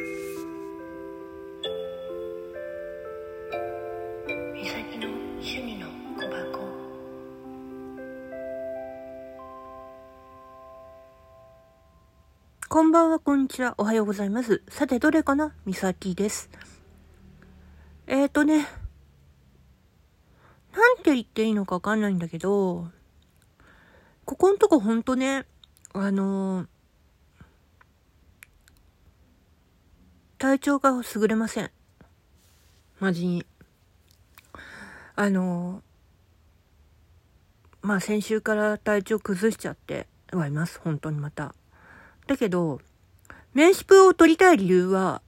美咲の趣味の小箱こんばんは、こんにちは。おはようございます。さて、どれかな？みさきです。えーとね、なんて言っていいのかわかんないんだけど、ここんとこほんとね、あのー体調が優れません。マジに。あのまあ先週から体調崩しちゃってはいます。本当にまた。だけど、メンシプを取りたい理由は、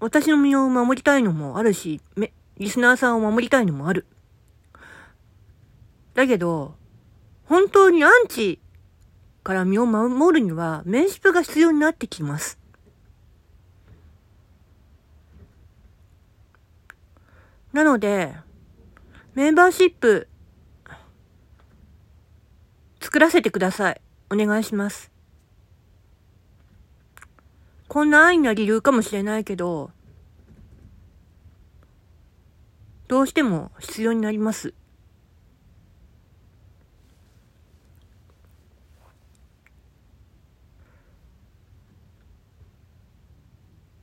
私の身を守りたいのもあるし、リスナーさんを守りたいのもある。だけど、本当にアンチから身を守るには、メンシプが必要になってきます。なので、メンバーシップ、作らせてください。お願いします。こんな安易な理由かもしれないけど、どうしても必要になります。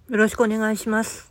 よろしくお願いします。